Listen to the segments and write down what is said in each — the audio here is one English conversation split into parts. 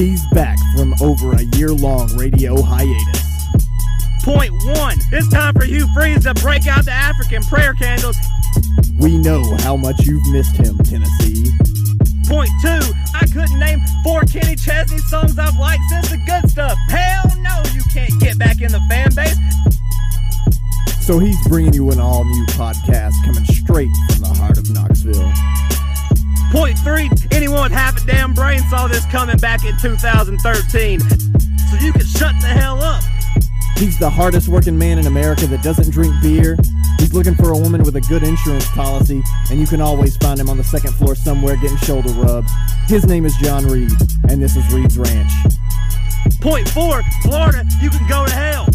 He's back from over a year long radio hiatus. Point one. It's time for Hugh Freeze to break out the African prayer candles. We know how much you've missed him, Tennessee. Point two. I couldn't name four Kenny Chesney songs I've liked since the good stuff. Hell no, you can't get back in the fan base. So he's bringing you an all new podcast coming straight from the heart of Knoxville. Point three. Anyone with half a damn brain saw this coming back in 2013. So you can shut the hell up. He's the hardest working man in America that doesn't drink beer. He's looking for a woman with a good insurance policy, and you can always find him on the second floor somewhere getting shoulder rubs. His name is John Reed, and this is Reed's Ranch. Point four. Florida, you can go to hell.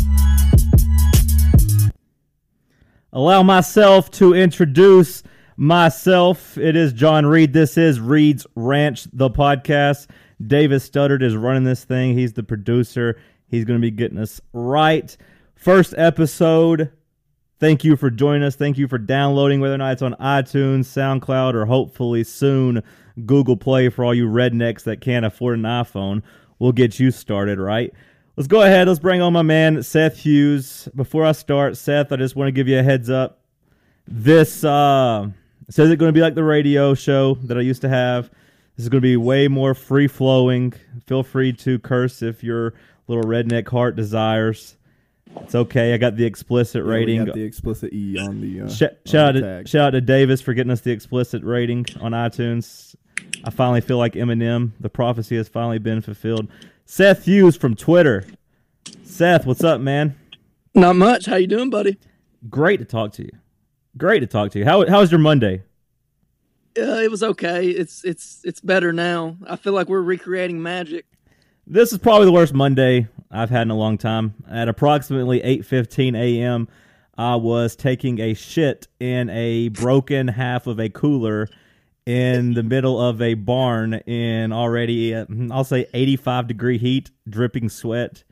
Allow myself to introduce myself. It is John Reed. This is Reed's Ranch, the podcast. Davis Studdard is running this thing. He's the producer. He's going to be getting us right. First episode. Thank you for joining us. Thank you for downloading, whether or not it's on iTunes, SoundCloud, or hopefully soon Google Play for all you rednecks that can't afford an iPhone. We'll get you started, right? Let's go ahead. Let's bring on my man, Seth Hughes. Before I start, Seth, I just want to give you a heads up. This uh, says it's going to be like the radio show that I used to have. This is going to be way more free flowing. Feel free to curse if your little redneck heart desires. It's okay. I got the explicit Yeah, we rating. got the explicit E on the uh, Sh- on shout out the to shout out to Davis for getting us the explicit rating on iTunes. I finally feel like Eminem. The prophecy has finally been fulfilled. Seth Hughes from Twitter. Seth, what's up, man? Not much. How you doing, buddy? Great to talk to you. Great to talk to you. How how was your Monday? Uh, it was okay. It's it's it's better now. I feel like we're recreating magic. This is probably the worst Monday I've had in a long time. At approximately 8:15 a.m., I was taking a shit in a broken half of a cooler in the middle of a barn in already uh, I'll say 85 degree heat, dripping sweat.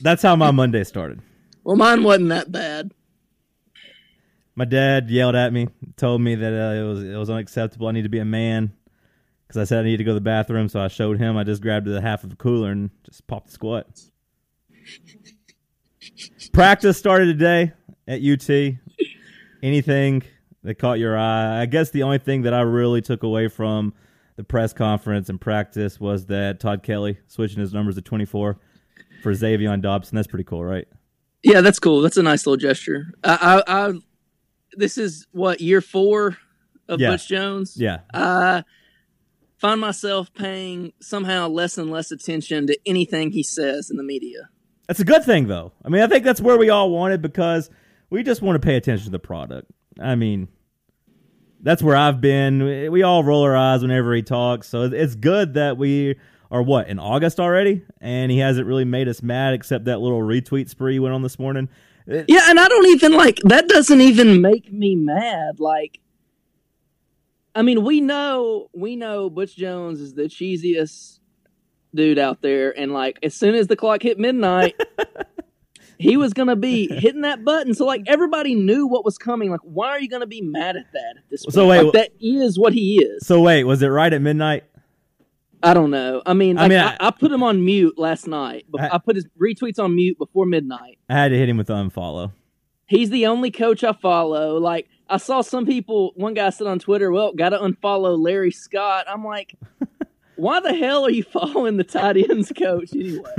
That's how my Monday started. Well, mine wasn't that bad. My dad yelled at me, told me that uh, it was it was unacceptable. I need to be a man because I said I needed to go to the bathroom. So I showed him. I just grabbed the half of the cooler and just popped the squat. Practice started today at UT. Anything that caught your eye? I guess the only thing that I really took away from the press conference and practice was that Todd Kelly switching his numbers to 24 for Zaevion Dobson. That's pretty cool, right? Yeah, that's cool. That's a nice little gesture. I, I, I this is what year four of Yeah. Butch Jones. Yeah. I find myself paying somehow less and less attention to anything he says in the media. That's a good thing, though. I mean, I think that's where we all wanted because we just want to pay attention to the product. I mean, that's where I've been. We- We all roll our eyes whenever he talks, so it's good that we are what in August already, and he hasn't really made us mad except that little retweet spree he went on this morning. It- Yeah, and I don't even like that. Doesn't even make me mad. Like, I mean, we know we know Butch Jones is the cheesiest dude out there, and like as soon as the clock hit midnight, he was gonna be hitting that button. So like everybody knew what was coming. Like, why are you gonna be mad at that at this point? So wait, Like, that is what he is. So wait, was it right at midnight? I don't know. I mean, I mean, I, I- I, put him on mute last night. I- I put his retweets on mute before midnight. I had to hit him with the unfollow. He's the only coach I follow. Like I saw some people. One guy said on Twitter, "Well, got to unfollow Larry Scott." I'm like, why the hell are you following the tight ends coach anyway?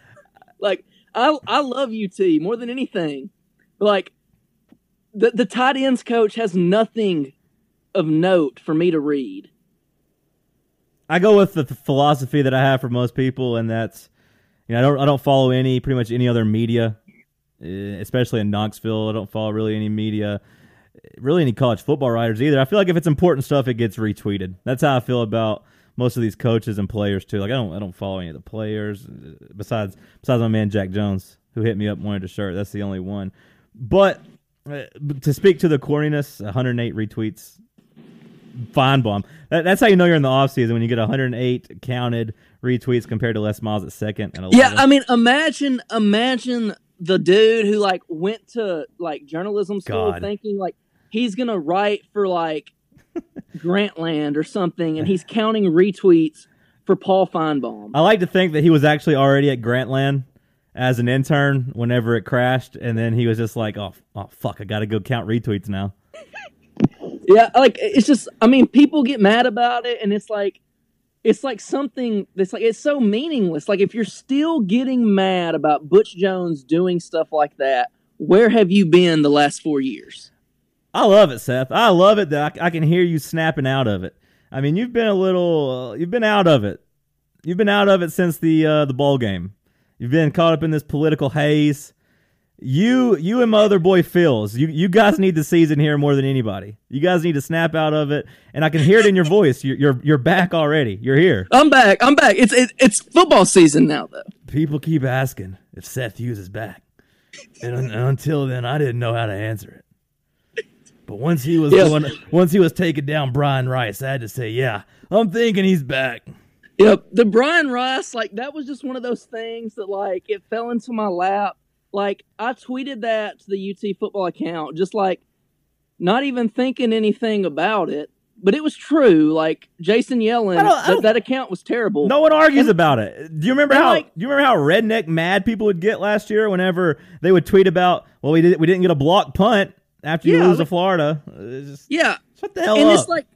like I I love UT more than anything. Like the the tight ends coach has nothing of note for me to read. I go with the philosophy that I have for most people, and that's you know I don't I don't follow any pretty much any other media, eh, especially in Knoxville. I don't follow really any media, really any college football writers either. I feel like if it's important stuff, it gets retweeted. That's how I feel about most of these coaches and players too. Like I don't I don't follow any of the players eh, besides besides my man Jack Jones who hit me up and wanted a shirt. That's the only one. But uh, to speak to the corniness, 108 retweets Finebaum. That, that's how you know you're in the off season when you get 108 counted retweets compared to Les Miles at second and 11. Yeah, I mean, imagine, imagine the dude who like went to like journalism school God. thinking like he's gonna write for like Grantland or something, and he's counting retweets for Paul Finebaum. I like to think that he was actually already at Grantland as an intern whenever it crashed, and then he was just like, "Oh, oh fuck, I got to go count retweets now." Yeah, like it's just I mean, people get mad about it and it's like it's like something that's like it's so meaningless. Like if you're still getting mad about Butch Jones doing stuff like that, where have you been the last 4 years? I love it, Seth. I love it that I, I can hear you snapping out of it. I mean, you've been a little uh, you've been out of it. You've been out of it since the uh, the ball game. You've been caught up in this political haze. You you and my other boy Phils, you you guys need the season here more than anybody. You guys need to snap out of it, and I can hear it in your voice. You're you're, you're back already. You're here. I'm back. I'm back. It's it, it's football season now though. People keep asking if Seth Hughes is back, and, un- until then, I didn't know how to answer it. But once he was Yes. going, once he was taking down Brian Rice, I had to say, "Yeah, I'm thinking he's back." Yep. The Brian Rice, like that was just one of those things that like it fell into my lap. Like I tweeted that to the UT football account, just like not even thinking anything about it. But it was true. Like Jason Yellen, I don't- I that, don't- that account was terrible. No one argues And- about it. Do you remember how? like- do you remember how redneck mad people would get last year whenever they would tweet about, "Well, we did we didn't get a block punt after you Yeah, lose to Florida." Just- Yeah. shut the hell and up. it's like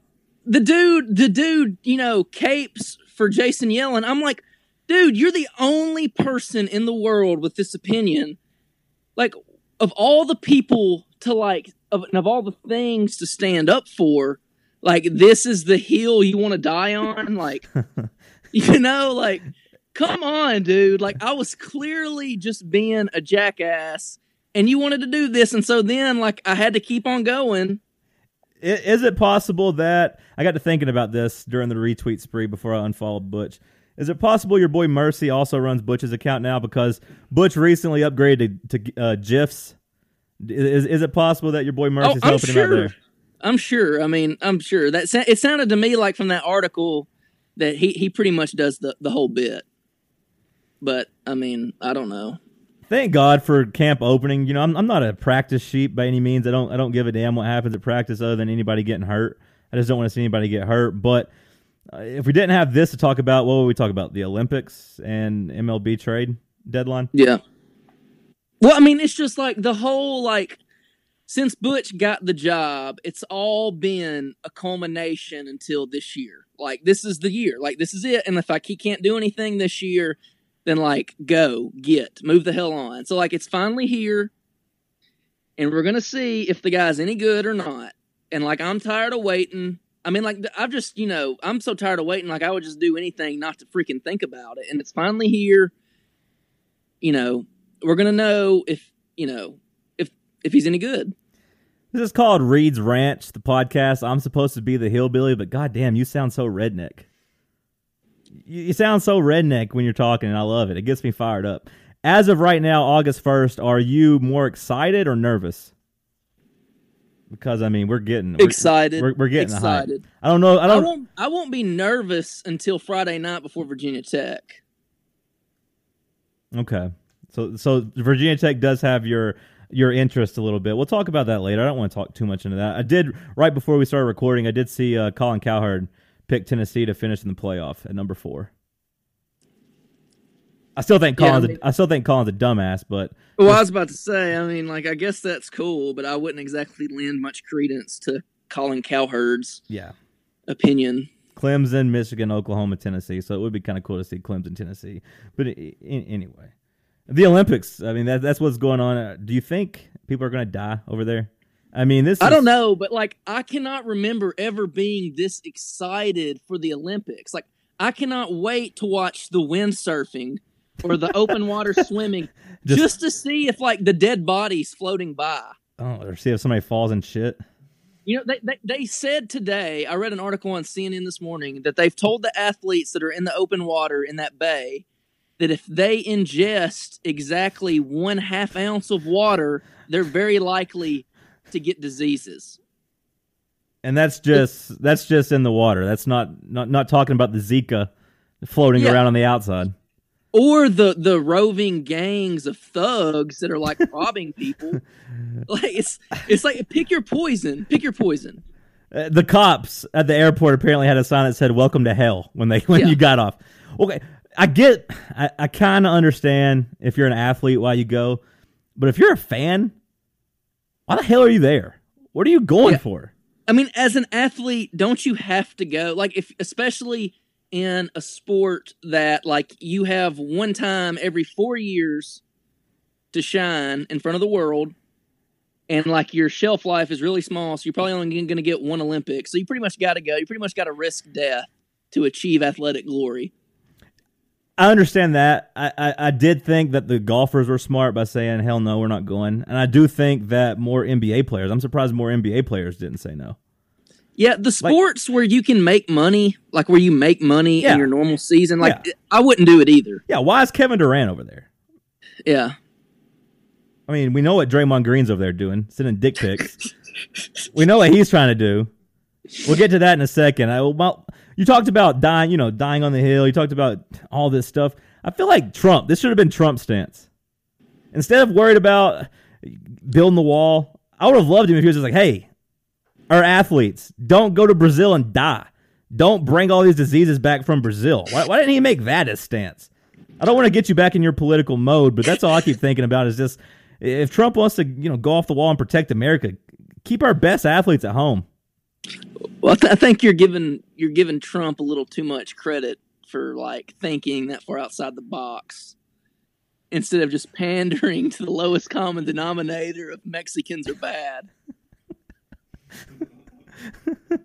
the dude, the dude, you know, capes for Jason Yellen. I'm like, dude, you're the only person in the world with this opinion. Like, of all the people to like, of, of all the things to stand up for, like, this is the hill you want to die on. Like, you know, like, come on, dude. Like, I was clearly just being a jackass. And you wanted to do this, and so then, like, I had to keep on going. Is it possible that I got to thinking about this during the retweet spree before I unfollowed Butch? Is it possible your boy Mercy also runs Butch's account now because Butch recently upgraded to, to uh, GIFs? Is is it possible that your boy Mercy's Oh, I'm him out sure. there? I'm sure. I mean, I'm sure that sa- it sounded to me like from that article that he he pretty much does the the whole bit. But I mean, I don't know. Thank God for camp opening. You know, I'm I'm not a practice sheep by any means. I don't I don't give a damn what happens at practice other than anybody getting hurt. I just don't want to see anybody get hurt. But if we didn't have this to talk about, what would we talk about? The Olympics and MLB trade deadline. Yeah. Well, I mean, it's just like the whole like since Butch got the job, it's all been a culmination until this year. Like this is the year. Like this is it. And if like he can't do anything this year, then like go get move the hell on. So like it's finally here, and we're gonna see if the guy's any good or not. And like I'm tired of waiting. I mean, like I've just you know I'm so tired of waiting. Like I would just do anything not to freaking think about it. And it's finally here. You know, we're gonna know if you know if if he's any good. This is called Reed's Ranch, the podcast. I'm supposed to be the hillbilly, but goddamn, you sound so redneck. You, you sound so redneck when you're talking, and I love it. It gets me fired up. As of right now, August 1st, are you more excited or nervous? Because I mean, we're getting we're- excited. We're, we're getting excited. I don't know. I I, don't. won't. I won't be nervous until Friday night before Virginia Tech. Okay. So so Virginia Tech does have your your interest a little bit. We'll talk about that later. I don't want to talk too much into that. I did right before we started recording. I did see uh, Colin Cowherd pick Tennessee to finish in the playoff at number four. I still think Yeah, I Colin's. mean- a, I still think Colin's a dumbass, but Well, I was about to say. I mean, like, I guess that's cool, but I wouldn't exactly lend much credence to Colin Cowherd's yeah, opinion. Clemson, Michigan, Oklahoma, Tennessee. So it would be kind of cool to see Clemson, Tennessee. But i- i- anyway, the Olympics. I mean, that, that's what's going on. Uh, Do you think people are going to die over there? I mean, this. I is- don't know, but like, I cannot remember ever being this excited for the Olympics. Like, I cannot wait to watch the windsurfing or the open water swimming Just- just, to see if like the dead bodies floating by. Oh, or see if somebody falls in shit. You know, they, they, they said today, I read an article on CNN this morning that they've told the athletes that are in the open water in that bay that if they ingest exactly one half ounce of water, they're very likely to get diseases. And that's just that's just in the water. That's not not not talking about the Zika floating Yeah. around on the outside. Or the, the roving gangs of thugs that are like robbing people. Like it's it's like pick your poison. Pick your poison. Uh, the cops at the airport apparently had a sign that said "Welcome to Hell" when they when Yeah. you got off. Okay, I get, I, I kind of understand if you're an athlete why you go, but if you're a fan, why the hell are you there? What are you going Yeah. for? I mean, as an athlete, don't you have to go? Like, if especially in a sport that like you have one time every four years to shine in front of the world, and like your shelf life is really small, so you're probably only going to get one Olympic. So you pretty much got to go. You pretty much got to risk death to achieve athletic glory. I understand that. I, I, I did think that the golfers were smart by saying, hell no, we're not going. And I do think that more NBA players, I'm surprised more NBA players didn't say no. Yeah, the sports where you can make money, like where you make money Yeah. in your normal season, like Yeah. I wouldn't do it either. Yeah, why is Kevin Durant over there? Yeah. I mean, we know what Draymond Green's over there doing, sending dick pics. we know what he's trying to do. We'll get to that in a second. I, well, you talked about dying, you know, dying on the hill. You talked about all this stuff. I feel like Trump. This should have been Trump's stance. Instead of worried about building the wall, I would have loved him if he was just like, "Hey, our athletes, don't go to Brazil and die. Don't bring all these diseases back from Brazil." Why, why didn't he make that his stance? I don't want to get you back in your political mode, but that's all I keep thinking about is just if Trump wants to, you know, go off the wall and protect America, keep our best athletes at home. Well, I think you're giving you're giving Trump a little too much credit for like thinking that far outside the box, instead of just pandering to the lowest common denominator of Mexicans are bad.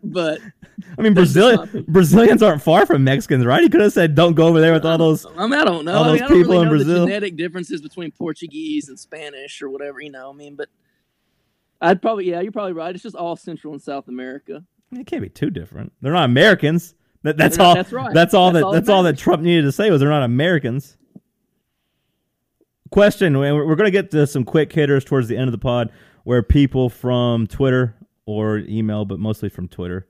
But I mean, That's Brazil, the topic. Brazilians aren't far from Mexicans, right? He could have said, "Don't go over there with all those." I mean, I don't know. all I, mean, those I people really in know Brazil. genetic differences between Portuguese and Spanish or whatever. You know, I mean, but I'd probably yeah, you're probably right. It's just all Central and South America. It can't be too different. They're not Americans. That, that's not- all. that's right. That's all That's that. all that's that all that. Trump needed to say was they're not Americans. Question: We're, we're going to get to some quick hitters towards the end of the pod, where people from Twitter or email, but mostly from Twitter,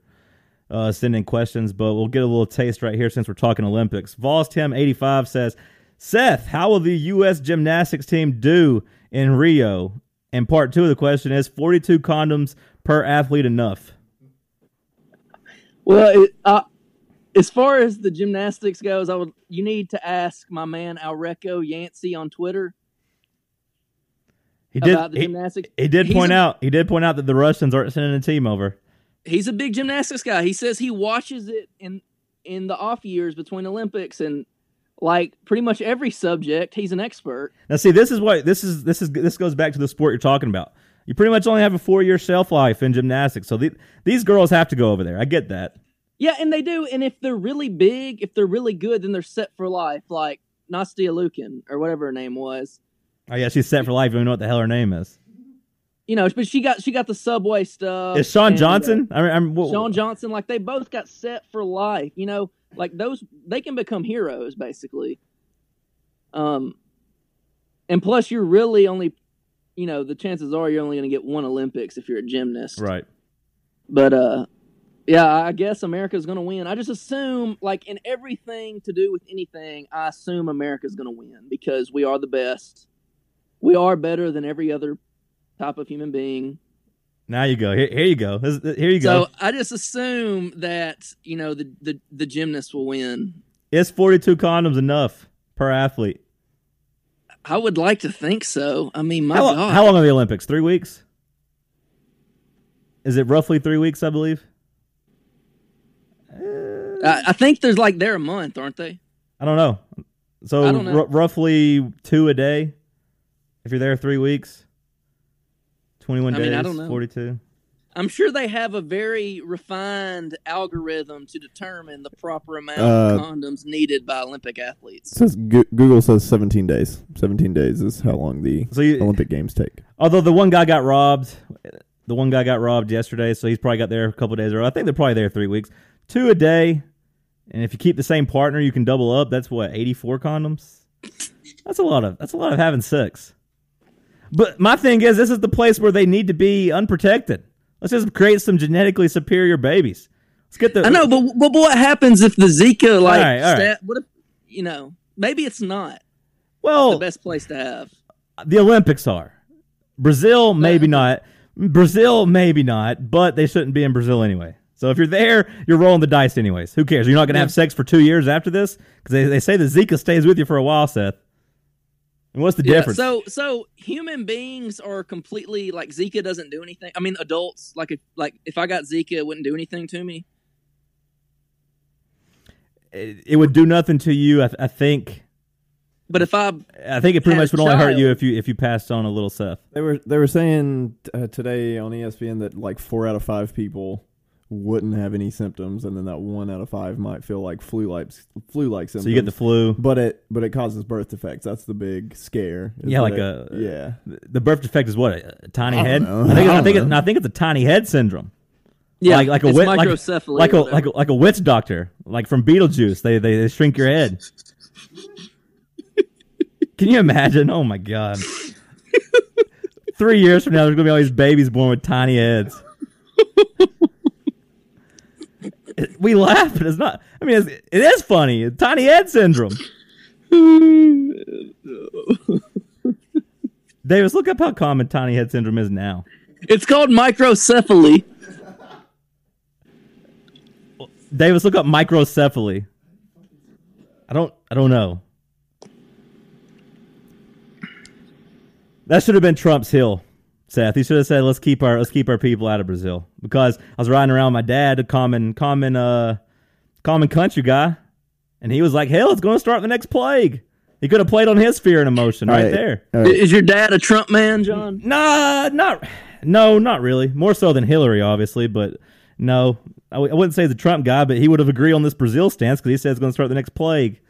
uh, send in questions. But we'll get a little taste right here since we're talking Olympics. Vols Tim eighty five says, Seth, how will the U.S. gymnastics team do in Rio? And part two of the question is: forty two condoms per athlete enough? Well, it, uh, as far as the gymnastics goes, I would you need to ask my man Alreco Yancey on Twitter He did. about the he- gymnastics. He did He's point a- out. He did point out that the Russians aren't sending a team over. He's a big gymnastics guy. He says he watches it in in the off years between Olympics and like pretty much every subject. He's an expert. Now, see, this is what this is. This is this goes back to the sport you're talking about. You pretty much only have a four year shelf life in gymnastics, so the, these girls have to go over there. I get that. Yeah, and they do. And if they're really big, if they're really good, then they're set for life. Like Nastia Liukin or whatever her name was. Oh yeah, she's set for life. You don't know what the hell her name is. You know, but she got she got the subway stuff. is Shawn and, uh, Johnson? I, I'm, well, Shawn Johnson, like they both got set for life. You know, like those they can become heroes basically. Um, and plus you're really only, you know, the chances are you're only going to get one Olympics if you're a gymnast. right. But uh, yeah, I guess America's going to win. I just assume, like in everything to do with anything, I assume America's going to win because we are the best. We are better than every other type of human being. Now you go. Here, here you go. Here you go. So I just assume that you know the the, the gymnast will win. Is 42 condoms enough per athlete? I would like to think so. I mean, my How, God, how long are the Olympics? Three weeks. Is it roughly three weeks? I believe. I, I think there's like they're a month, aren't they? I don't know. So don't know. ru- roughly two a day. If you're there three weeks, twenty-one I days, mean, I don't know. forty-two. I'm sure they have a very refined algorithm to determine the proper amount Uh, of condoms needed by Olympic athletes. says Google says 17 days. 17 days is how long the So you, Olympic Games take. although the one guy got robbed, the one guy got robbed yesterday, so he's probably got there a couple days early. I think they're probably there three weeks, two a day, and if you keep the same partner, you can double up. That's what eighty-four condoms. That's a lot of. That's a lot of having sex. But my thing is, this is the place where they need to be unprotected. Let's just create some genetically superior babies. Let's get the. I know, but but what happens if the Zika like? All right, all right. what if you know? Maybe it's not Well, the best place to have. the Olympics are. Brazil, maybe not. Brazil, maybe not, but they shouldn't be in Brazil anyway. So if you're there, you're rolling the dice anyways. Who cares? You're not going to have sex for two years after this because they, they say the Zika stays with you for a while, Seth. And what's the Yeah, difference? so so human beings are completely like Zika doesn't do anything. I mean, adults like if like if I got Zika, it wouldn't do anything to me. it, it would do nothing to you. I, th- I think. But if I I think it pretty much a would only hurt you if you if you passed on a little Seth. They were they were saying uh, today on ESPN that like four out of five people wouldn't have any symptoms, and then that one out of five might feel like flu like flu like symptoms. So you get the flu. but it but it causes birth defects. That's the big scare. Yeah, like it- a- yeah. The birth defect is what a, a tiny I head. know. I think I I think it. I think it's a tiny head syndrome. yeah, like like a it's wit, like, microcephaly, like or a like a like a witch doctor, like from Beetlejuice. They they, they shrink your head. Can you imagine? Oh my god! Three years from now, there's gonna be all these babies born with tiny heads. It- we laugh, but it's not. I mean, it's, it is funny. Tiny head syndrome. Davis, look up how common tiny head syndrome is now. it's called microcephaly. Davis, look up microcephaly. I don't. I don't know. That should have been Trump's hill, Seth. He should have said, "Let's keep our let's keep our people out of Brazil." Because I was riding around with my dad, a common common uh common country guy, and he was like, "Hell, it's going to start the next plague." He could have played on his fear and emotion right, All right. there. All right. Is your dad a Trump man, John? Nah, not no, not really. More so than Hillary, obviously, but no, I, w- I wouldn't say he's a Trump guy, but he would have agreed on this Brazil stance because he said it's going to start the next plague,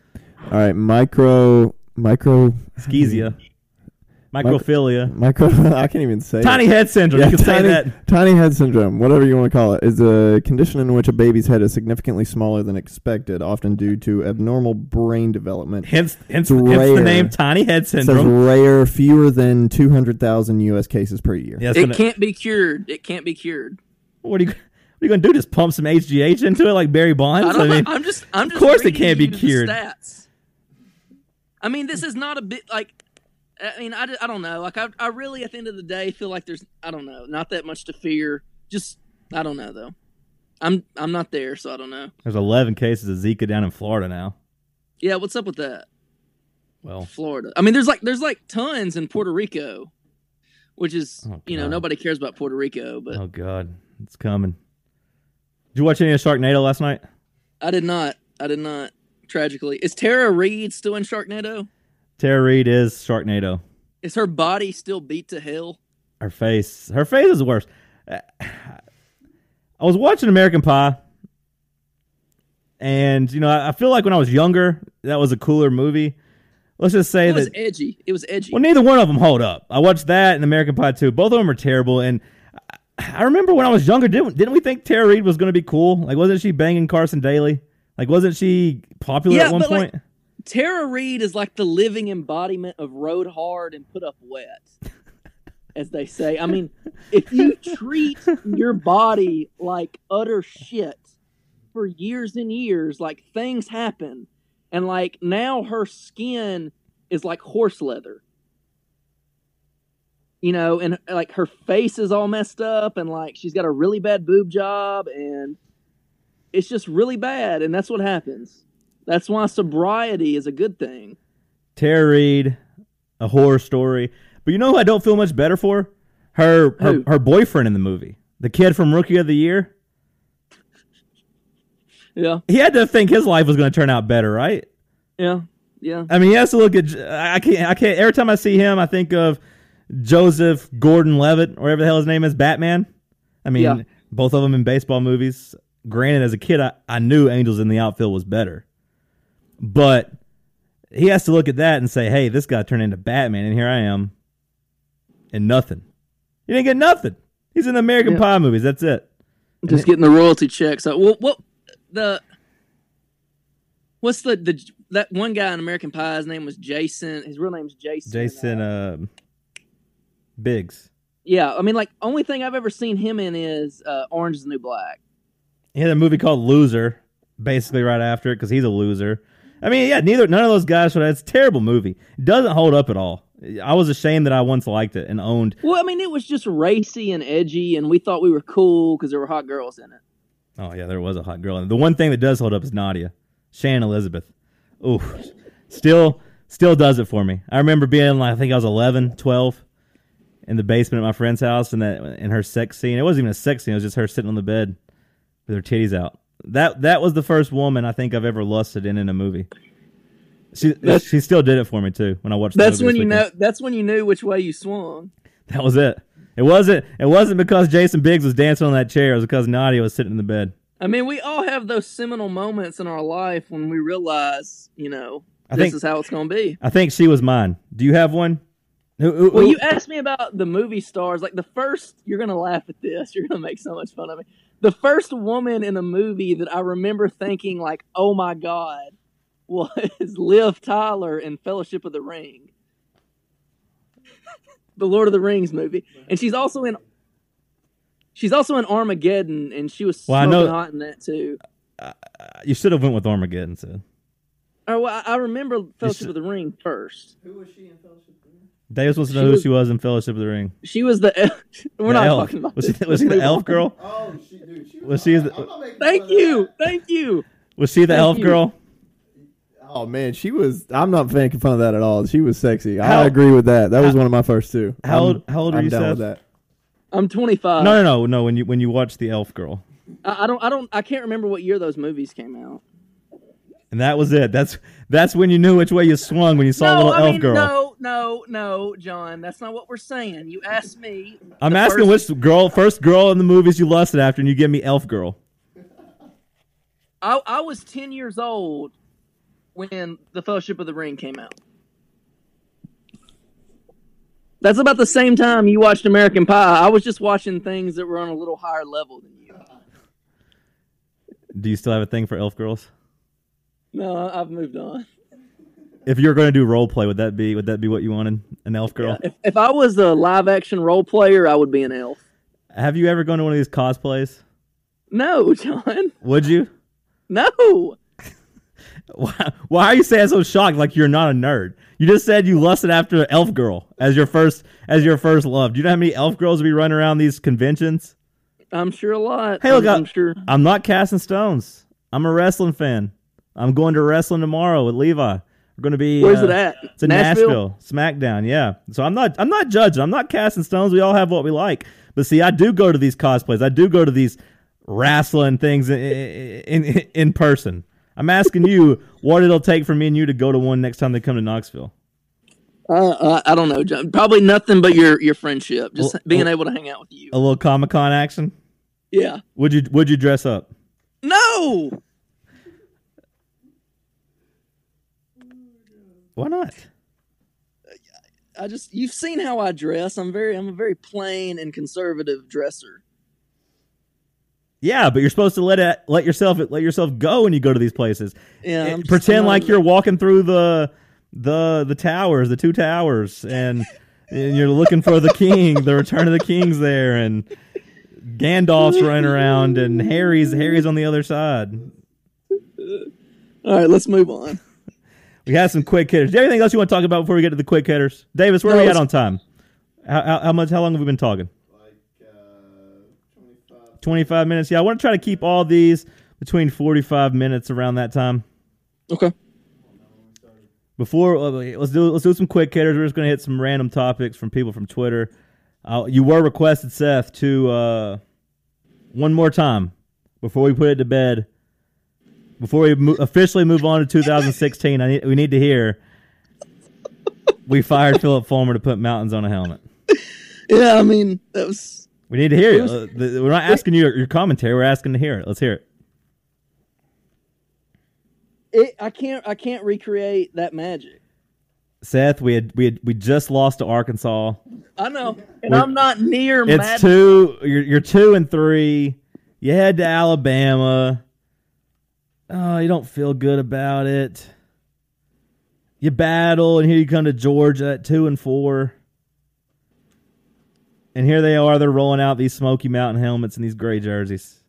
All right, micro micro schizia, microphilia, micro. I can't even say. tiny it. head syndrome. Yeah, you can tiny, say that. tiny head syndrome, whatever you want to call it, is a condition in which a baby's head is significantly smaller than expected, often due to abnormal brain development. Hence, hence, It's hence the name tiny head It says rare, fewer than 200,000 U.S. cases per year. Yeah, It gonna- can't be cured. It can't be cured. what are you? What are you going to do? Just pump some HGH into it like Barry I Bonds? don't, I mean, I'm just. I'm just. course it can't be cured. Stats. I mean, this is not a bit like. I mean, I, I don't know. Like, I, I really, at the end of the day, feel like there's, I don't know, not that much to fear. Just, I don't know though. I'm, I'm not there, so I don't know. there's 11 cases of Zika down in Florida now. Yeah, what's up with that? Well, Florida. I mean, there's like, there's like tons in Puerto Rico, which is, Oh, you know, nobody cares about Puerto Rico, but oh god, it's coming. Did you watch any of Sharknado last night? I did not. I did not. Tragically, is Tara Reid still in Sharknado? Tara Reid is Sharknado. Is her body still beat to hell? Her face, her face is worse. Uh, I was watching American Pie, and you know, I I feel like when I was younger, that was a cooler movie. Let's just say It was that. edgy. It was edgy. Well, neither one of them hold up. I watched that and American Pie 2. Both of them are terrible. And I- I remember when I was younger, didn't, didn't we think Tara Reid was going to be cool? Like, wasn't she banging Carson Daly? Like, wasn't she popular Yeah, at one but, like, point? Tara Reid is like the living embodiment of rode hard and put up wet, as they say. I mean, if you treat your body like utter shit for years and years, like things happen, and like now her skin is like horse leather. You know, and like her face is all messed up, and like she's got a really bad boob job, and it's just really bad, and that's what happens. That's why sobriety is a good thing. Tara Reid, a horror story. But you know who I don't feel much better for? Her her, her boyfriend in the movie, the kid from Rookie of the Year. Yeah, He had to think his life was going to turn out better, right? yeah, yeah. I mean, he has to look at. I can't. I can't. Every time I see him, I think of Joseph Gordon-Levitt, or whatever the hell his name is, Batman. I mean, Yeah. both of them in baseball movies. Granted, as a kid, I, I knew Angels in the Outfield was better, but he has to look at that and say, "Hey, this guy turned into Batman, and here I am, and nothing. He didn't get nothing. He's in the American Yeah. Pie movies. That's it. Just getting the royalty checks. So, well, what the? What's the the that one guy in American Pie? His name was Jason. His real name's Jason. Jason uh, uh, Biggs. yeah, I mean, like only thing I've ever seen him in is uh, Orange is the New Black. He had a movie called Loser, basically right after it because he's a loser. I mean, yeah, neither none of those guys should. It's a terrible movie. It doesn't hold up at all. I was ashamed that I once liked it and owned. Well, I mean, it was just racy and edgy, and we thought we were cool because there were hot girls in it. Oh yeah, there was a hot girl. And the one thing that does hold up is Nadia, Shannon Elizabeth. Ooh, still, still does it for me. I remember being like, I think I was 11, 12, in the basement at my friend's house, and that in her sex scene. It wasn't even a sex scene. It was just her sitting on the bed with her titties out. That that was the first woman I think I've ever lusted in in a movie. She That's- she still did it for me too when I watched. the That's movie when you know. That's when you knew which way you swung. That was it. It wasn't. It wasn't because Jason Biggs was dancing on that chair. It was because Nadia was sitting in the bed. I mean, we all have those seminal moments in our life when we realize, you know, I this think- is how it's going to be. I think she was mine. Do you have one? Who- who- Well, who- you asked me about the movie stars. Like the first, you're gonna laugh at this. You're gonna make so much fun of me. The first woman in a movie that I remember thinking like, "Oh my god," was Liv Tyler in Fellowship of the Ring, the Lord of the Rings movie, and she's also in. She's also in Armageddon, and she was Well, I smoking know- hot in that too. you should have went with Armageddon. So Oh, well, I I remember Fellowship should- of the Ring first. Davis wants to She know who was- she was in Fellowship of the Ring. She was the. We're The not elf. talking about Was this. she, was she the elf girl? Oh, she, dude, she was. Was she I'm the- not making fun Thank you, thank you. Was she the Thank elf you. girl? Oh man, she was. I'm not making fun of that at all. She was sexy. How- I agree with that. That was how- one of my first two. how old- how old are I'm you, down Seth? with that. I'm 25. no, no, no, no. When you when you watch the elf girl, I, I don't. I don't. I can't remember what year those movies came out. and that was it. That's that's when you knew which way you swung when you saw no, little I elf mean, girl. no, no, no, John. That's not what we're saying. You asked me. I'm asking first- which girl, first girl in the movies you lusted after, and you give me elf girl. I, I was 10 years old when The Fellowship of the Ring came out. That's about the same time you watched American Pie. I was just watching things that were on a little higher level than you. Do you still have a thing for elf girls? No, I've moved on. If you were going to do role play, would that be would that be what you wanted? An elf girl? If, if I was a live action role player, I would be an elf. Have you ever gone to one of these cosplays? No, John. Would you? No. Why, why are you saying so shocked? Like you're not a nerd. You just said you lusted after an elf girl as your first as your first love. Do you know how many elf girls be running around these conventions? I'm sure a lot. Hey, look, I'm, I'm sure. I'm not casting stones. I'm a wrestling fan. I'm going to wrestling tomorrow with Levi. We're going to be. Where's uh, it at? It's in Nashville? SmackDown. Yeah. So I'm not. I'm not judging. I'm not casting stones. We all have what we like. But see, I do go to these cosplays. I do go to these wrestling things in in, in, in person. I'm asking you what it'll take for me and you to go to one next time they come to Knoxville. Uh, uh, I don't know, John. Probably nothing but your your friendship. Just Well- being able to hang out with you. A little Comic Con action. Yeah. Would you Would you dress up? No. Why not? I just you've seen how I dress. I'm very I'm a very plain and conservative dresser. Yeah, but you're supposed to let it let yourself let yourself go when you go to these places. Yeah. Just- pretend I'm like you're walking through the the the towers, the two towers, and, and you're looking for the king, the Return of the King's there, and Gandalf's running around, and Harry's Harry's on the other side. All right, let's move on. We have some quick hitters. Do you have anything else you want to talk about before we get to the quick hitters? Davis, where No, are we at on time? How, how, how much? How long have we been talking? Like, uh, 25. 25 minutes. Yeah, I want to try to keep all these between 45 minutes around that time. Okay. Before uh, let's do let's do some quick hitters. We're just gonna hit some random topics from people from Twitter. Uh, you were requested, Seth, to uh, one more time before we put it to bed. Before we mo- officially move on to 2016, I need, we need to hear. We fired Philip Fulmer to put mountains on a helmet. Yeah, I mean that was We need to hear it. Uh, the- We're not asking you your, your commentary. We're asking to hear it. Let's hear it. it. I can't I can't recreate that magic. Seth, we had we had, we just lost to Arkansas. I know, and We're- I'm not near It's magic. two. You're, you're two and three. You head to Alabama. Oh, you don't feel good about it. You battle, and here you come to Georgia at two and four. And here they are. They're rolling out these Smoky Mountain helmets and these gray jerseys.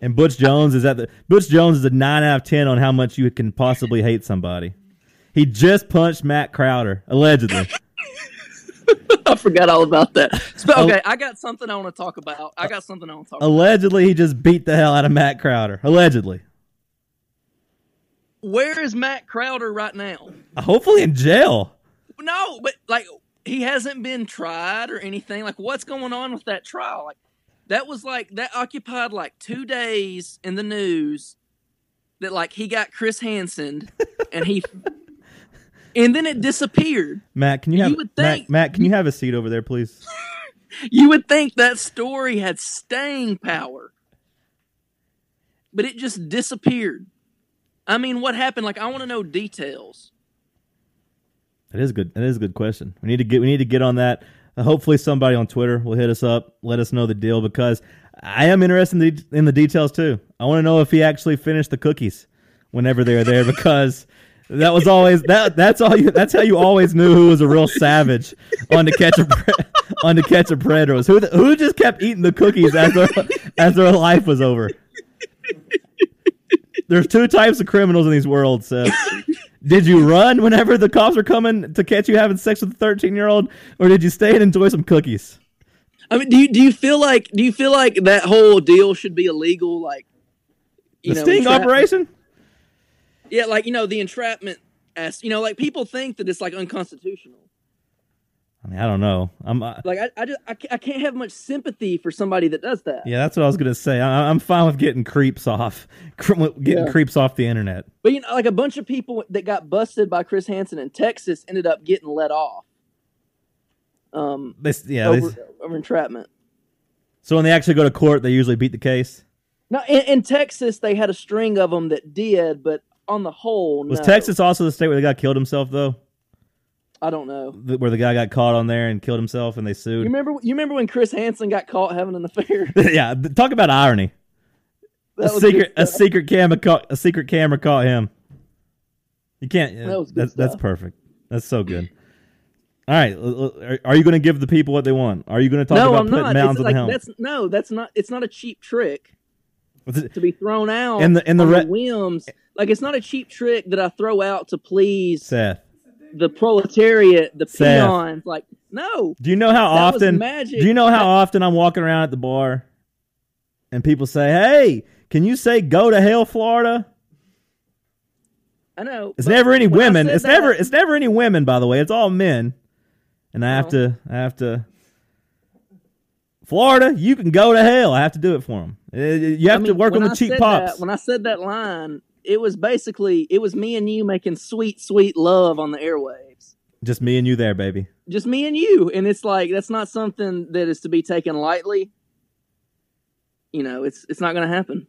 And Butch Jones is at the Butch Jones is a nine out of ten on how much you can possibly hate somebody. He just punched Matt Crowder allegedly. I forgot all about that. Okay, I got something I want to talk about. I got something I want to talk about. allegedly, he just beat the hell out of Matt Crowder. Allegedly. Where is Matt Crowder right now? Uh, hopefully in jail. No, but like he hasn't been tried or anything. Like, what's going on with that trial? Like, that was like that occupied like two days in the news. That like he got Chris Hansen, and he, and then it disappeared. Matt, can you have You would Matt, think- Matt, can you have a seat over there, please? You would think that story had staying power, but it just disappeared. I mean, what happened? Like, I want to know details. That is good. That is a good question. We need to get we need to get on that. Uh, hopefully, somebody on Twitter will hit us up, let us know the deal because I am interested in the, in the details too. I want to know if he actually finished the cookies whenever they were there because that was always that. That's all you. That's how you always knew who was a real savage on to catch a on to catch a predator was who who just kept eating the cookies as their as their life was over. There's two types of criminals in these worlds, Seth. Did you run whenever the cops were coming to catch you having sex with a 13 year old, or did you stay and enjoy some cookies? I mean, do you do you feel like do you feel like that whole deal should be illegal? Like, you The know, sting operation? Yeah, like you know, the entrapment. As you know, like people think that it's like unconstitutional. I mean, I don't know. I'm uh, Like, I, I just I, I can't have much sympathy for somebody that does that. yeah, that's what I was gonna say. I, I'm fine with getting creeps off, getting Yeah. creeps off the internet. But you know, like a bunch of people that got busted by Chris Hansen in Texas ended up getting let off. Um, They, yeah. they over, s- over entrapment. so when they actually go to court, they usually beat the case. Now, in, in Texas, they had a string of them that did, but on the whole, Was no. Texas also the state where the guy killed himself though? I don't know. The- Where the guy got caught on there and killed himself, and they sued. You remember? You remember when Chris Hansen got caught having an affair? yeah, th- talk about irony. That a secret, a secret camera, caught, a secret camera caught him. You can't. That was that's that's perfect. That's so good. All right, are, are you going to give the people what they want? Are you going to talk no, about I'm putting not. mounds It's on like the helm? that's no, that's not. It's not a cheap trick to be thrown out In the- in the on re- whims. Like it's not a cheap trick that I throw out to please Seth, the proletariat, the Seth. peons. Like no, do you know how That often? magic. Do you know how often I'm walking around at the bar, and people say, "Hey, can you say go to hell, Florida?" I know. It's never any women. It's that- never. It's never any women. By the way, it's all men. And I have to. I have to. Florida, you can go to hell. I have to do it for them. Eh, you have I to work on the I cheap pops. That, when I said that line, it was basically it was me and you making sweet, sweet love on the airwaves. Just me and you there, baby. Just me and you, and it's like that's not something that is to be taken lightly. You know, it's it's not going to happen.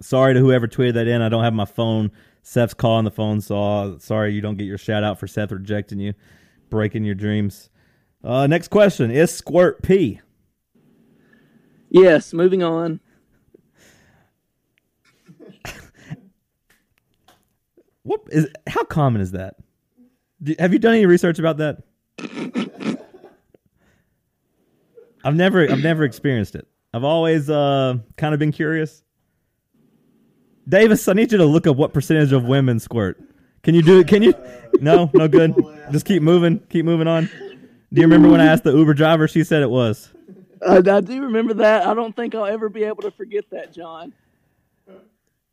Sorry to whoever tweeted that in. I don't have my phone. Seth's calling the phone, so uh, sorry you don't get your shout out for Seth rejecting you, breaking your dreams. Uh, next question is Squirt P. Yes, moving on. What is? How common is that? Do, have you done any research about that? I've never, I've never experienced it. I've always uh, kind of been curious. Davis, I need you to look up what percentage of women squirt. Can you do it? Can you? No, no good. Just keep moving. Keep moving on. Do you remember when I asked the Uber driver? She said it was. Uh, I do remember that. I don't think I'll ever be able to forget that, John.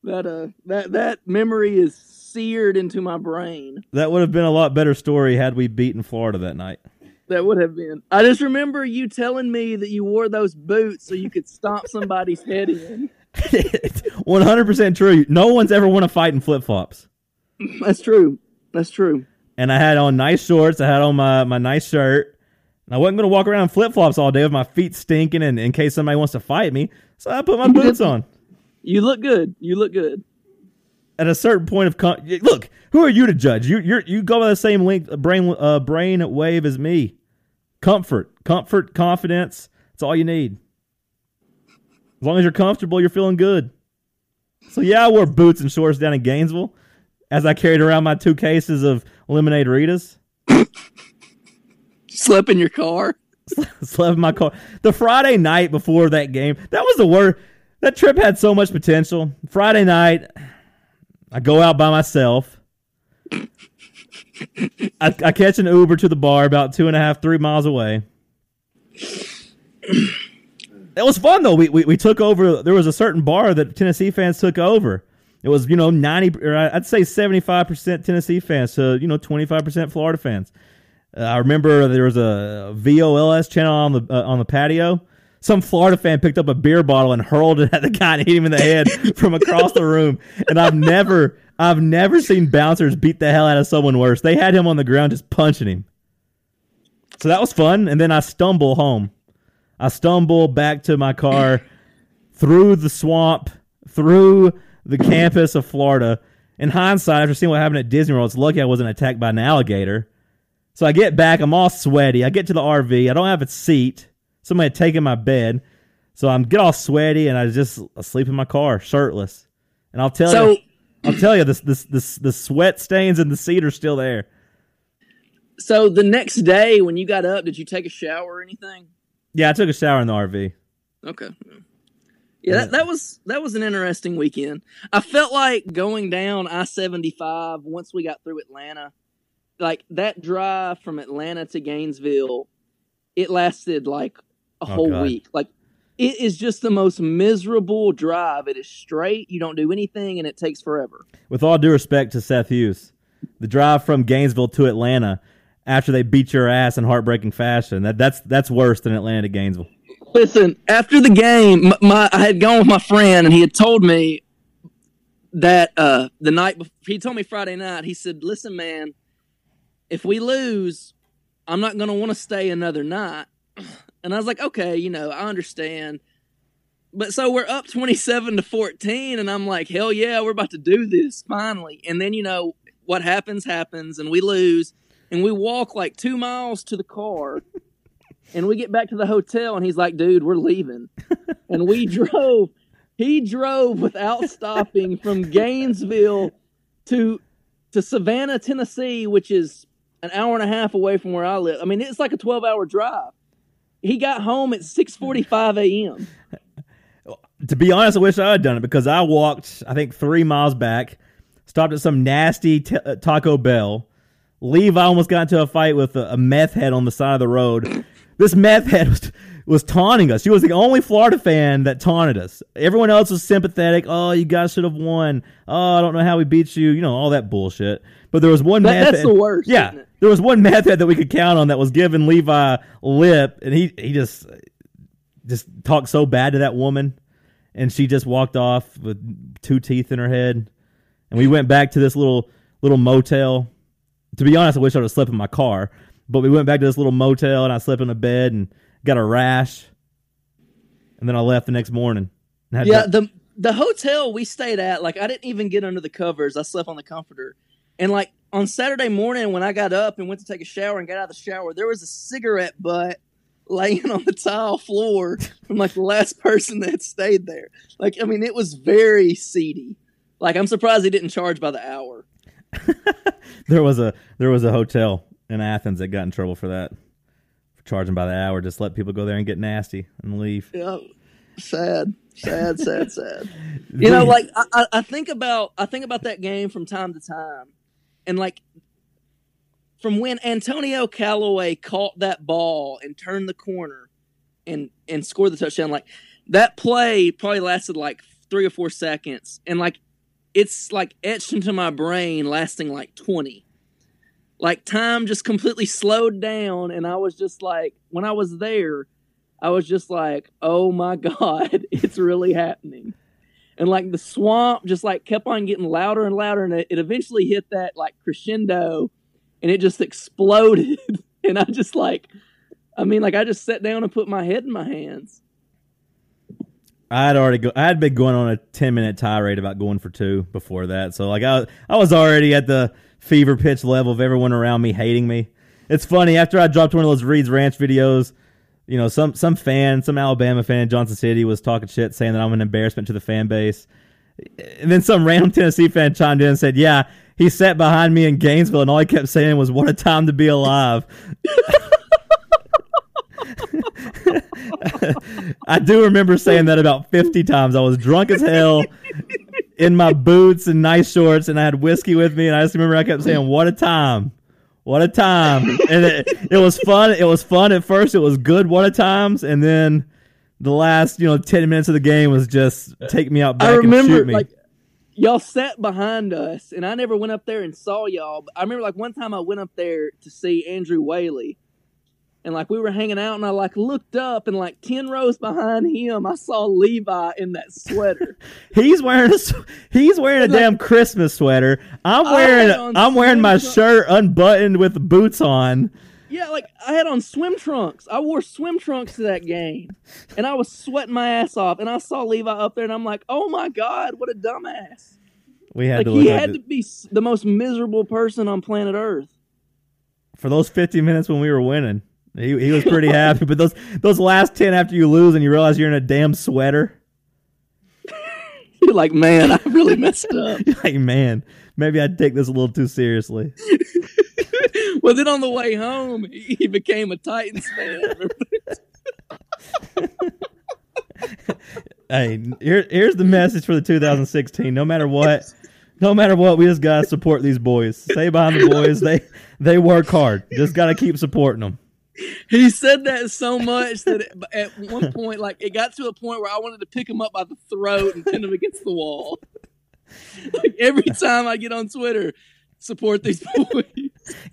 That uh, that that memory is seared into my brain. That would have been a lot better story had we beaten Florida that night. That would have been. I just remember you telling me that you wore those boots so you could stomp somebody's head in. One hundred percent true. No one's ever won a fight in flip flops. That's true. That's true. And I had on nice shorts. I had on my, my nice shirt. And I wasn't going to walk around in flip flops all day with my feet stinking, and in case somebody wants to fight me. So I put my boots on. You look good. You look good. At a certain point of con- look, who are you to judge? You you you go by the same length brain uh, brain wave as me. Comfort, comfort, confidence. That's all you need. As long as you're comfortable, you're feeling good. So yeah, I wore boots and shorts down in Gainesville as I carried around my two cases of lemonade Ritas. Slept in your car. slept in my car. The Friday night before that game, that was the worst. That trip had so much potential. Friday night, I go out by myself. I, I catch an Uber to the bar about two and a half, three miles away. It was fun though. We, we we took over. There was a certain bar that Tennessee fans took over. It was you know ninety, or I'd say seventy five percent Tennessee fans to you know twenty five percent Florida fans. Uh, I remember there was a VOLS channel on the uh, on the patio. Some Florida fan picked up a beer bottle and hurled it at the guy and hit him in the head from across the room. And I've never I've never seen bouncers beat the hell out of someone worse. They had him on the ground just punching him. So that was fun. And then I stumble home. I stumble back to my car through the swamp, through the campus of Florida. In hindsight, after seeing what happened at Disney World, it's lucky I wasn't attacked by an alligator. So I get back, I'm all sweaty. I get to the RV, I don't have a seat. Somebody had taken my bed. So I'm get all sweaty and I just sleep in my car, shirtless. And I'll tell So you I'll tell you this this this the sweat stains in the seat are still there. so the next day when you got up, did you take a shower or anything? Yeah, I took a shower in the RV. Okay. Yeah, that, that was that was an interesting weekend. I felt like going down I seventy five once we got through Atlanta. Like that drive from Atlanta to Gainesville, it lasted like a Oh, whole God. week. Like it is just the most miserable drive. It is straight. You don't do anything, and it takes forever. With all due respect to Seth Hughes, the drive from Gainesville to Atlanta after they beat your ass in heartbreaking fashion, that that's that's worse than Atlanta to Gainesville. Listen, after the game, m- my I had gone with my friend, and he had told me that uh, the night before, he told me Friday night. He said, "Listen, man, if we lose, I'm not going to want to stay another night." And I was like, "Okay, you know, I understand." But so we're up 27 to 14, and I'm like, "Hell yeah, we're about to do this finally!" And then you know what happens happens, and we lose, and we walk like two miles to the car. And we get back to the hotel, and he's like, "Dude, we're leaving." and we drove. He drove without stopping from Gainesville to to Savannah, Tennessee, which is an hour and a half away from where I live. I mean, it's like a twelve-hour drive. He got home at six forty-five a.m. To be honest, I wish I had done it because I walked, I think, three miles back, stopped at some nasty t- uh, Taco Bell. Levi almost got into a fight with a, a meth head on the side of the road. This meth head was, was taunting us. She was the only Florida fan that taunted us. Everyone else was sympathetic. Oh, you guys should have won. Oh, I don't know how we beat you. You know, all that bullshit. But there was one That- meth that's head- the worst, Yeah. There was one meth head that we could count on that was giving Levi lip, and he, he just just talked so bad to that woman and she just walked off with two teeth in her head and we went back to this little little motel to be honest i wish i would have slept in my car but we went back to this little motel and i slept in a bed and got a rash and then i left the next morning Yeah, to- the the hotel we stayed at, like I didn't even get under the covers. I slept on the comforter. And like on Saturday morning when I got up and went to take a shower and got out of the shower, there was a cigarette butt laying on the tile floor from like the last person that stayed there. Like I mean, it was very seedy. Like I'm surprised they didn't charge by the hour. there was a there was a hotel in athens that got in trouble for that for charging by the hour just let people go there and get nasty and leave Yeah, sad, sad, sad, sad. You know, like I, I- I think about I think about that game from time to time, and like from when Antonio Callaway caught that ball and turned the corner and and scored the touchdown, like that play probably lasted like three or four seconds, and like it's like etched into my brain, lasting like twenty. Like time just completely slowed down, and I was just like, when I was there, I was just like, oh my God, it's really happening. And like the swamp just like kept on getting louder and louder. And it, it eventually hit that like crescendo and it just exploded. and I just like, I mean, like I just sat down and put my head in my hands. I had already go. I had been going on a ten minute tirade about going for two before that. So like I, I was already at the fever pitch level of everyone around me hating me. It's funny after I dropped one of those Reed's Ranch videos. You know, some some fan, some Alabama fan in Johnson City was talking shit, saying that I'm an embarrassment to the fan base. And then some random Tennessee fan chimed in and said, "Yeah, he sat behind me in Gainesville, and all he kept saying was, "What a time to be alive." I do remember saying that about 50 times. I was drunk as hell. in my boots and nice shorts, and I had whiskey with me, and I just remember I kept saying, "What a time." What a time! and it, it was fun. It was fun at first. It was good. What a times! And then the last, you know, ten minutes of the game was just take me out back I and shoot me. like y'all sat behind us, and I never went up there and saw y'all. But I remember like one time I went up there to see Andrew Whaley, and like we were hanging out, and I like looked up, and like ten rows behind him, I saw Levi in that sweater. He's wearing a he's wearing a Like- damn Christmas sweater. I'm wearing I'm wearing my swim shirt unbuttoned with boots on. yeah, like I had on swim trunks. I wore swim trunks to that game, and I was sweating my ass off. And I saw Levi up there, and I'm like, oh my god, what a dumbass! We had Like to he had to be the most miserable person on planet Earth. for those 50 minutes when we were winning. He, he was pretty happy, but those those last 10 after you lose and you realize you're in a damn sweater, You're like, man, I really messed up. like, man, maybe I'd take this a little too seriously. well, then on the way home, he he became a Titans fan. Hey, here, here's the message for the 2016. No matter what, no matter what, we just gotta support these boys. Stay behind the boys. They they work hard. Just gotta keep supporting them. He said that so much that it, at one point, like, it got to a point where I wanted to pick him up by the throat and pin him against the wall. Like every time I get on Twitter, support these boys.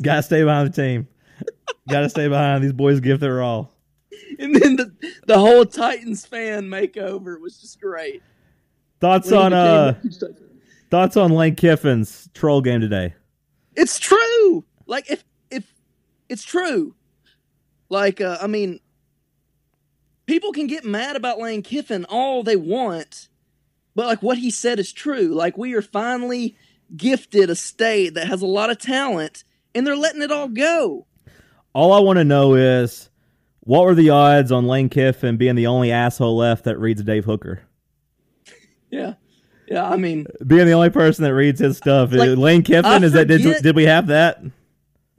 Gotta stay behind the team. Gotta stay behind these boys. Give their all. And then the the whole Titans fan makeover was just great. Thoughts When on uh thoughts on Lane Kiffin's troll game today. It's true. Like if if it's true. Like uh, I mean people can get mad about Lane Kiffin all they want, but like what he said is true. Like we are finally gifted a state that has a lot of talent and they're letting it all go. All I want to know is what were the odds on Lane Kiffin being the only asshole left that reads Dave Hooker? Yeah. Yeah, I mean, Being the only person that reads his stuff. Like, Lane Kiffin I is that did, did we have that?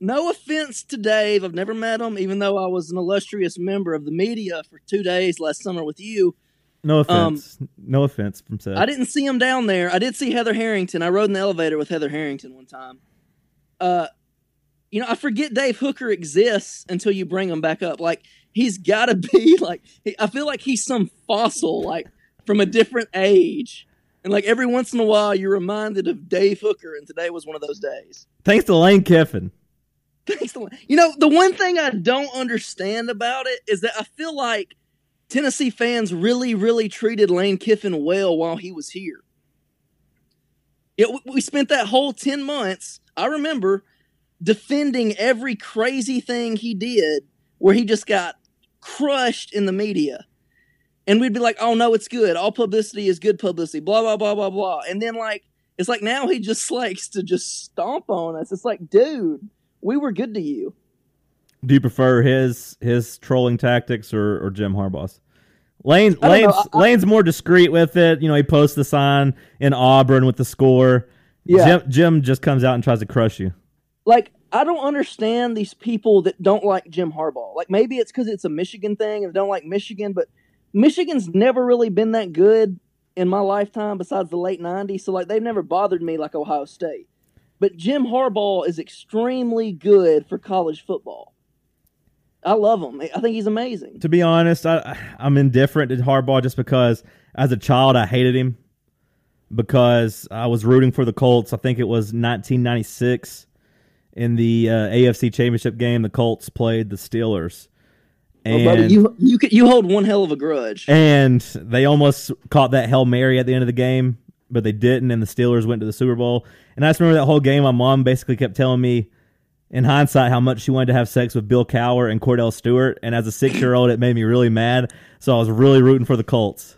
No offense to Dave. I've never met him, even though I was an illustrious member of the media for two days last summer with you. No Um, offense. no offense from Seth. I didn't see him down there. I did see Heather Harrington. I rode in the elevator with Heather Harrington one time. Uh, you know, I forget Dave Hooker exists until you bring him back up. Like he's got to be like he, I feel like he's some fossil, like from a different age. And like every once in a while, you're reminded of Dave Hooker, and today was one of those days. Thanks to Lane Kiffin. Thanks you know the one thing I don't understand about it is that I feel like Tennessee fans really, really treated Lane Kiffin well while he was here. It, we spent that whole ten months. I remember defending every crazy thing he did, where he just got crushed in the media, and we'd be like, "Oh no, it's good. All publicity is good publicity." Blah blah blah blah blah. And then like it's like now he just likes to just stomp on us. It's like, dude, we were good to you. Do you prefer his his trolling tactics or, or Jim Harbaugh's? Lane Lane's. I- Lane's more discreet with it. You know, he posts the sign in Auburn with the score. Yeah. Jim, Jim just comes out and tries to crush you. like I don't understand these people that don't like Jim Harbaugh. Like maybe it's because it's a Michigan thing and they don't like Michigan, but Michigan's never really been that good in my lifetime besides the late '90s. So like they've never bothered me like Ohio State. But Jim Harbaugh is extremely good for college football. I love him. I think he's amazing. To be honest, I I'm indifferent to Harbaugh just because as a child I hated him because I was rooting for the Colts. I think it was 1996 in the uh, AFC Championship game. The Colts played the Steelers, Well, and buddy, you you you hold one hell of a grudge. and they almost caught that hail mary at the end of the game, but they didn't, and the Steelers went to the Super Bowl. And I just remember that whole game. My mom basically kept telling me. In hindsight, how much she wanted to have sex with Bill Cowher and Kordell Stewart, and as a six-year-old, it made me really mad. So I was really rooting for the Colts,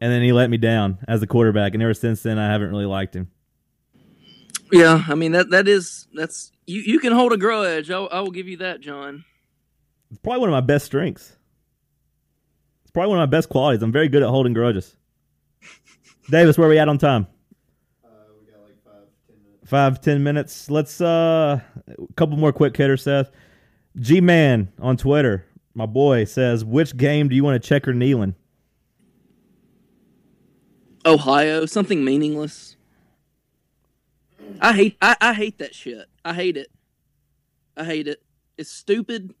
and then he let me down as the quarterback. And ever since then, I haven't really liked him. Yeah, I mean that that is that's you you can hold a grudge. I, I will give you that, John. It's probably one of my best strengths. It's probably one of my best qualities. I'm very good at holding grudges. Davis, where are we at on time? Uh, we got like five, ten minutes. Five, ten minutes. Let's uh a couple more quick hitters, Seth. G Man on Twitter, my boy, says, which game do you want to checker Neyland? Ohio, something meaningless. I hate I, I hate that shit. I hate it. I hate it. It's stupid.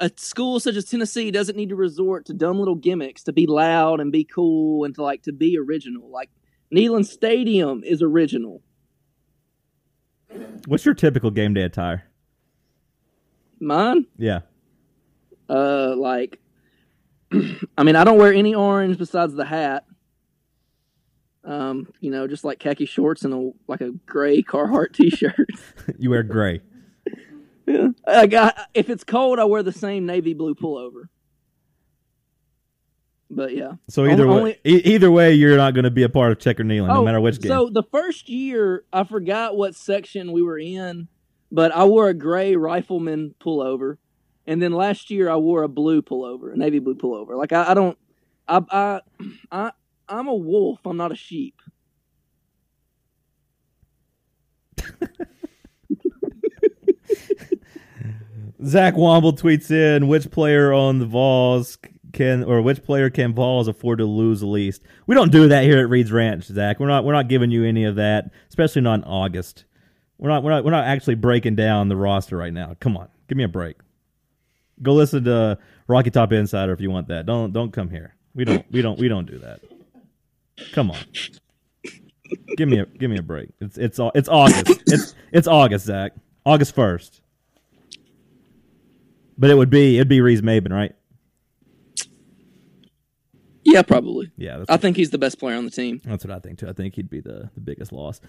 A school such as Tennessee doesn't need to resort to dumb little gimmicks to be loud and be cool and to like to be original. Like Neyland Stadium is original. What's your typical game day attire? Mine, Yeah. uh, like, I mean, I don't wear any orange besides the hat. Um, you know, just like khaki shorts and a like a gray Carhartt t-shirt. you wear gray. Yeah. I if it's cold, I wear the same navy blue pullover. But yeah. So either Only- way, e- either way, you're not going to be a part of Checker Neyland, no Oh, matter which game. So the first year, I forgot what section we were in, but I wore a gray rifleman pullover, and then last year I wore a blue pullover, a navy blue pullover. Like I, I don't, I, I, I, I'm a wolf. I'm not a sheep. Zach Womble tweets in which player on the Vols can or which player can Vols afford to lose the least. We don't do that here at Reed's Ranch, Zach. We're not we're not giving you any of that, especially not in August. We're not we're not we're not actually breaking down the roster right now. Come on, give me a break. Go listen to Rocky Top Insider if you want that. Don't don't come here. We don't we don't we don't do that. Come on. Give me a give me a break. It's it's it's August. It's it's August, Zach. August first. But it would be it'd be Reeves-Maybin, right? Yeah, probably. Yeah, I think he's the best player on the team. that's what I think too. I think he'd be the, the biggest loss.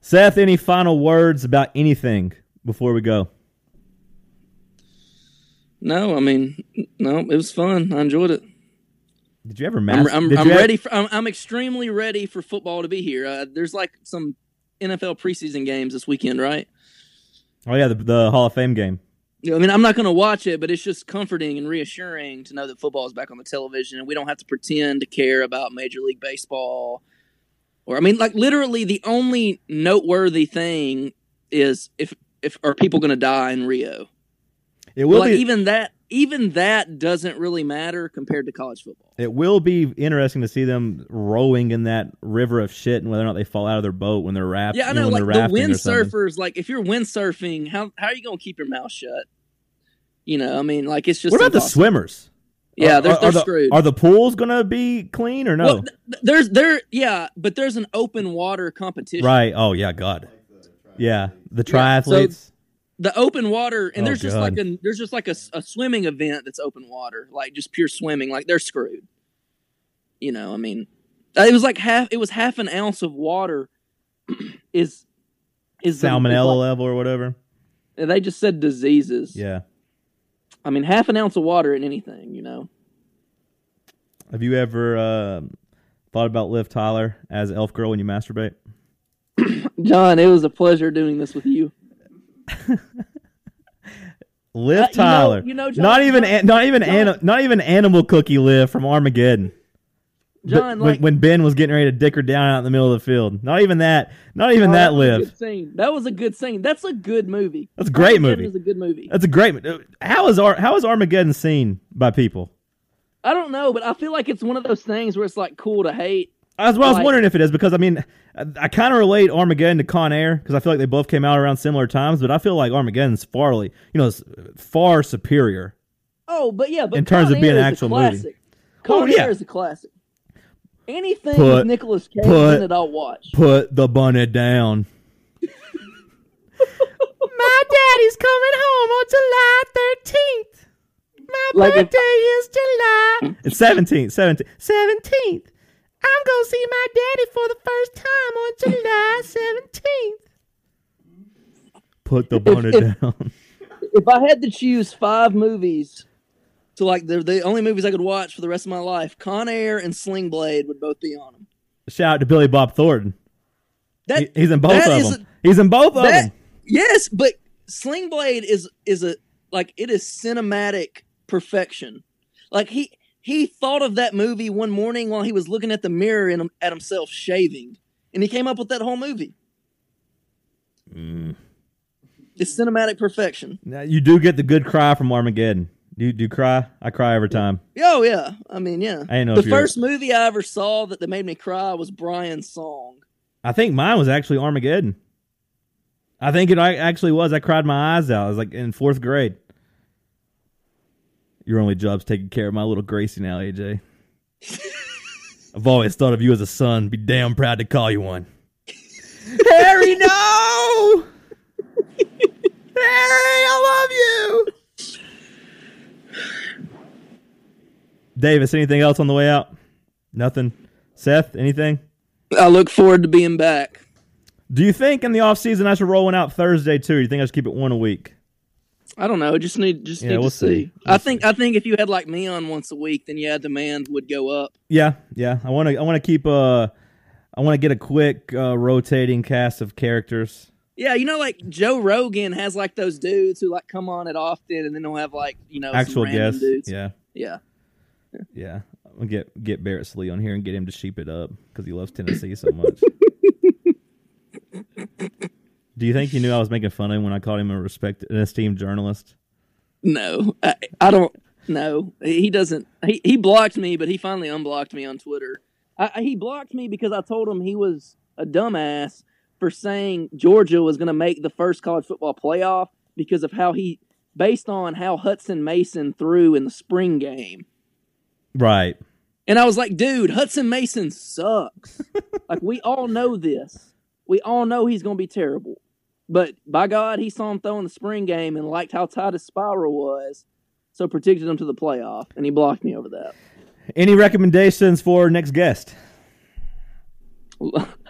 Seth, any final words about anything before we go? No, I mean, no, it was fun. I enjoyed it. Did you ever I'm, I'm, I'm ever- ready for. I'm, I'm extremely ready for football to be here. Uh, there's like some NFL preseason games this weekend, right? Oh yeah, the, the Hall of Fame game. I mean, I'm not going to watch it, but it's just comforting and reassuring to know that football is back on the television and we don't have to pretend to care about Major League Baseball. Or, I mean, like literally, the only noteworthy thing is if if are people going to die in Rio? It will like be even that, even that doesn't really matter compared to college football. it will be interesting to see them rowing in that river of shit and whether or not they fall out of their boat when they're rafting. Yeah, I know. when Like they're the windsurfers, like if you're windsurfing, how how are you going to keep your mouth shut? You know, I mean, like it's just What about the swimmers? Yeah, Are- they're, are, they're the, screwed. Are the pools gonna be clean or no? Well, th- th- there's there yeah, but there's an open water competition. right. Oh yeah, God. Yeah, the Yeah, so- triathletes. The open water and Oh, there's just God. like a there's just like a swimming event that's open water, like just pure swimming. Like they're screwed. You know, I mean, it was like half. It was half an ounce of water. is is the- salmonella level or whatever. like- they just said diseases. Yeah. I mean, half an ounce of water in anything. You know. Have you ever um thought about Liv Tyler as Elf Girl when you masturbate? John, it was a pleasure doing this with you. Liv Uh, you know- Tyler, you know, John- not even John- not even John- ani- not even Animal Cookie Liv from Armageddon. John, when, like when Ben was getting ready to dick her down out in the middle of the field, not even that, not even Oh, that a scene. That was a good scene. That's a good movie. That's a great Armageddon movie. is a good movie. That's a great. movie. How is Ar- how is Armageddon seen by people? I don't know, but I feel like it's one of those things where it's like cool to hate. That's what I was wondering if it is because I mean I, I kind of relate Armageddon to Con Air because I feel like they both came out around similar times, but I feel like Armageddon's farly you know far superior. Oh, but yeah, but In terms Con of being Air an actual movie. Con Oh, yeah. Air is a classic. Anything Put- with Nicolas Cage put- in it, I'll watch. Put the bunny down. My daddy's coming home on July thirteenth. My Like if- birthday is July. It's seventeenth, seventeenth, seventeenth. I'm gonna see my daddy for the first time on July seventeenth. Put the bunny if- down. If I had to choose five movies to like the the only movies I could watch for the rest of my life, Con Air and Sling Blade would both be on them. Shout out to Billy Bob Thornton. That He- he's in both that of them. he's in both of them. yes, but Sling Blade is is a like it is cinematic perfection. Like he he thought of that movie one morning while he was looking at the mirror and at himself shaving, and he came up with that whole movie. Mm. It's cinematic perfection. Now, you do get the good cry from Armageddon. Do you, do you cry? I cry every time. Oh yeah, I mean yeah. I know the you're- first movie I ever saw that, that made me cry was Brian's Song. I think mine was actually Armageddon. I think it actually was. I cried my eyes out. I was like in fourth grade. Your only job's taking care of my little Gracie now, AJ. I've always thought of you as a son. Be damn proud to call you one. Harry, no! Harry, I love you. Davis, anything else on the way out? Nothing. Seth, anything? I look forward to being back. Do you think in the off season I should roll one out Thursday too? Do you think I should keep it one a week? I don't know. Just need just Yeah, need we'll to see. see. We'll I think I think if you had like me on once a week, then yeah, demand would go up. Yeah, yeah. I want to. I want to keep uh I want to get a quick uh, rotating cast of characters. Yeah, you know, like Joe Rogan has like those dudes who like come on it often, and then they'll have like you know Actual guests. dudes. Yeah, yeah. yeah. I'm gonna get get Barrett Sallee on here and get him to sheep it up because he loves Tennessee so much. Do you think he knew I was making fun of him when I called him a respected, an esteemed journalist? No, I, I don't. No, he doesn't. He he blocked me, but he finally unblocked me on Twitter. I, I- he blocked me because I told him he was a dumbass for saying Georgia was going to make the first college football playoff because of how he, based on how Hutson Mason threw in the spring game. Right. And I was like, dude, Hutson Mason sucks. like we all know this. We all know he's going to be terrible. But by God, he saw him throw in the spring game and liked how tight his spiral was, so predicted him to the playoff, and he blocked me over that. Any recommendations for next guest?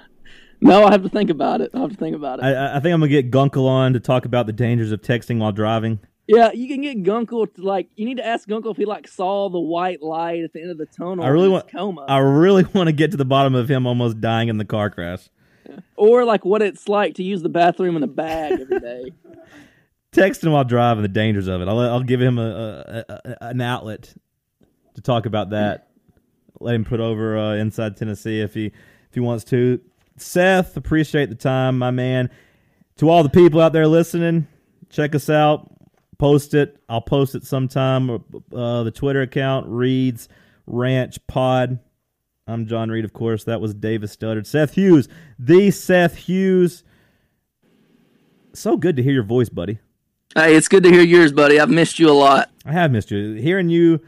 no, I have to think about it. I have to think about it. I, I think I'm gonna get Gunkel on to talk about the dangers of texting while driving. yeah, you can get Gunkel to like. You need to ask Gunkel if he like saw the white light at the end of the tunnel. I really in want- coma, I really want to get to the bottom of him almost dying in the car crash. or like what it's like to use the bathroom in a bag every day. texting while driving the dangers of it. I'll I'll give him a, a, a an outlet to talk about that. Let him put over uh, inside Tennessee if he if he wants to. Seth, appreciate the time, my man. To all the people out there listening, check us out. Post it. I'll post it sometime. Uh, the Twitter account reads Ranch Pod. I'm John Reed, of course. That was Davis Studdard. Seth Hughes, the Seth Hughes. So good to hear your voice, buddy. hey, it's good to hear yours, buddy. I've missed you a lot. I have missed you. Hearing you,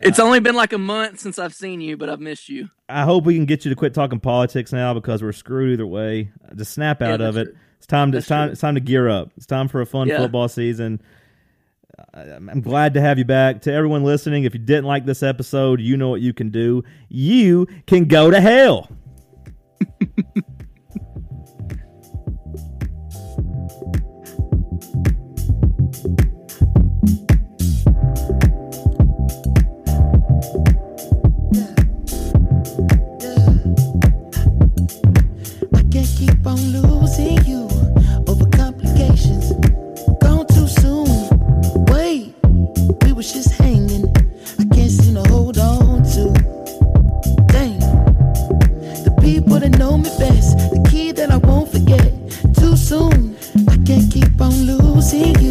It's only been like a month since I've seen you, but I've missed you. I hope we can get you to quit talking politics now because we're screwed either way. Just snap Yeah, out of it. true. It's time to it's time it's time to gear up. It's time for a fun Yeah. football season. I'm glad to have you back. To everyone listening, if you didn't like this episode, you know what you can do. You can go to hell. Keep on losing you over complications. Gone too soon. Wait, we just hanging. I can't seem to hold on to. Dang, the people that know me best, the key that I won't forget. Too soon. I can't keep on losing you.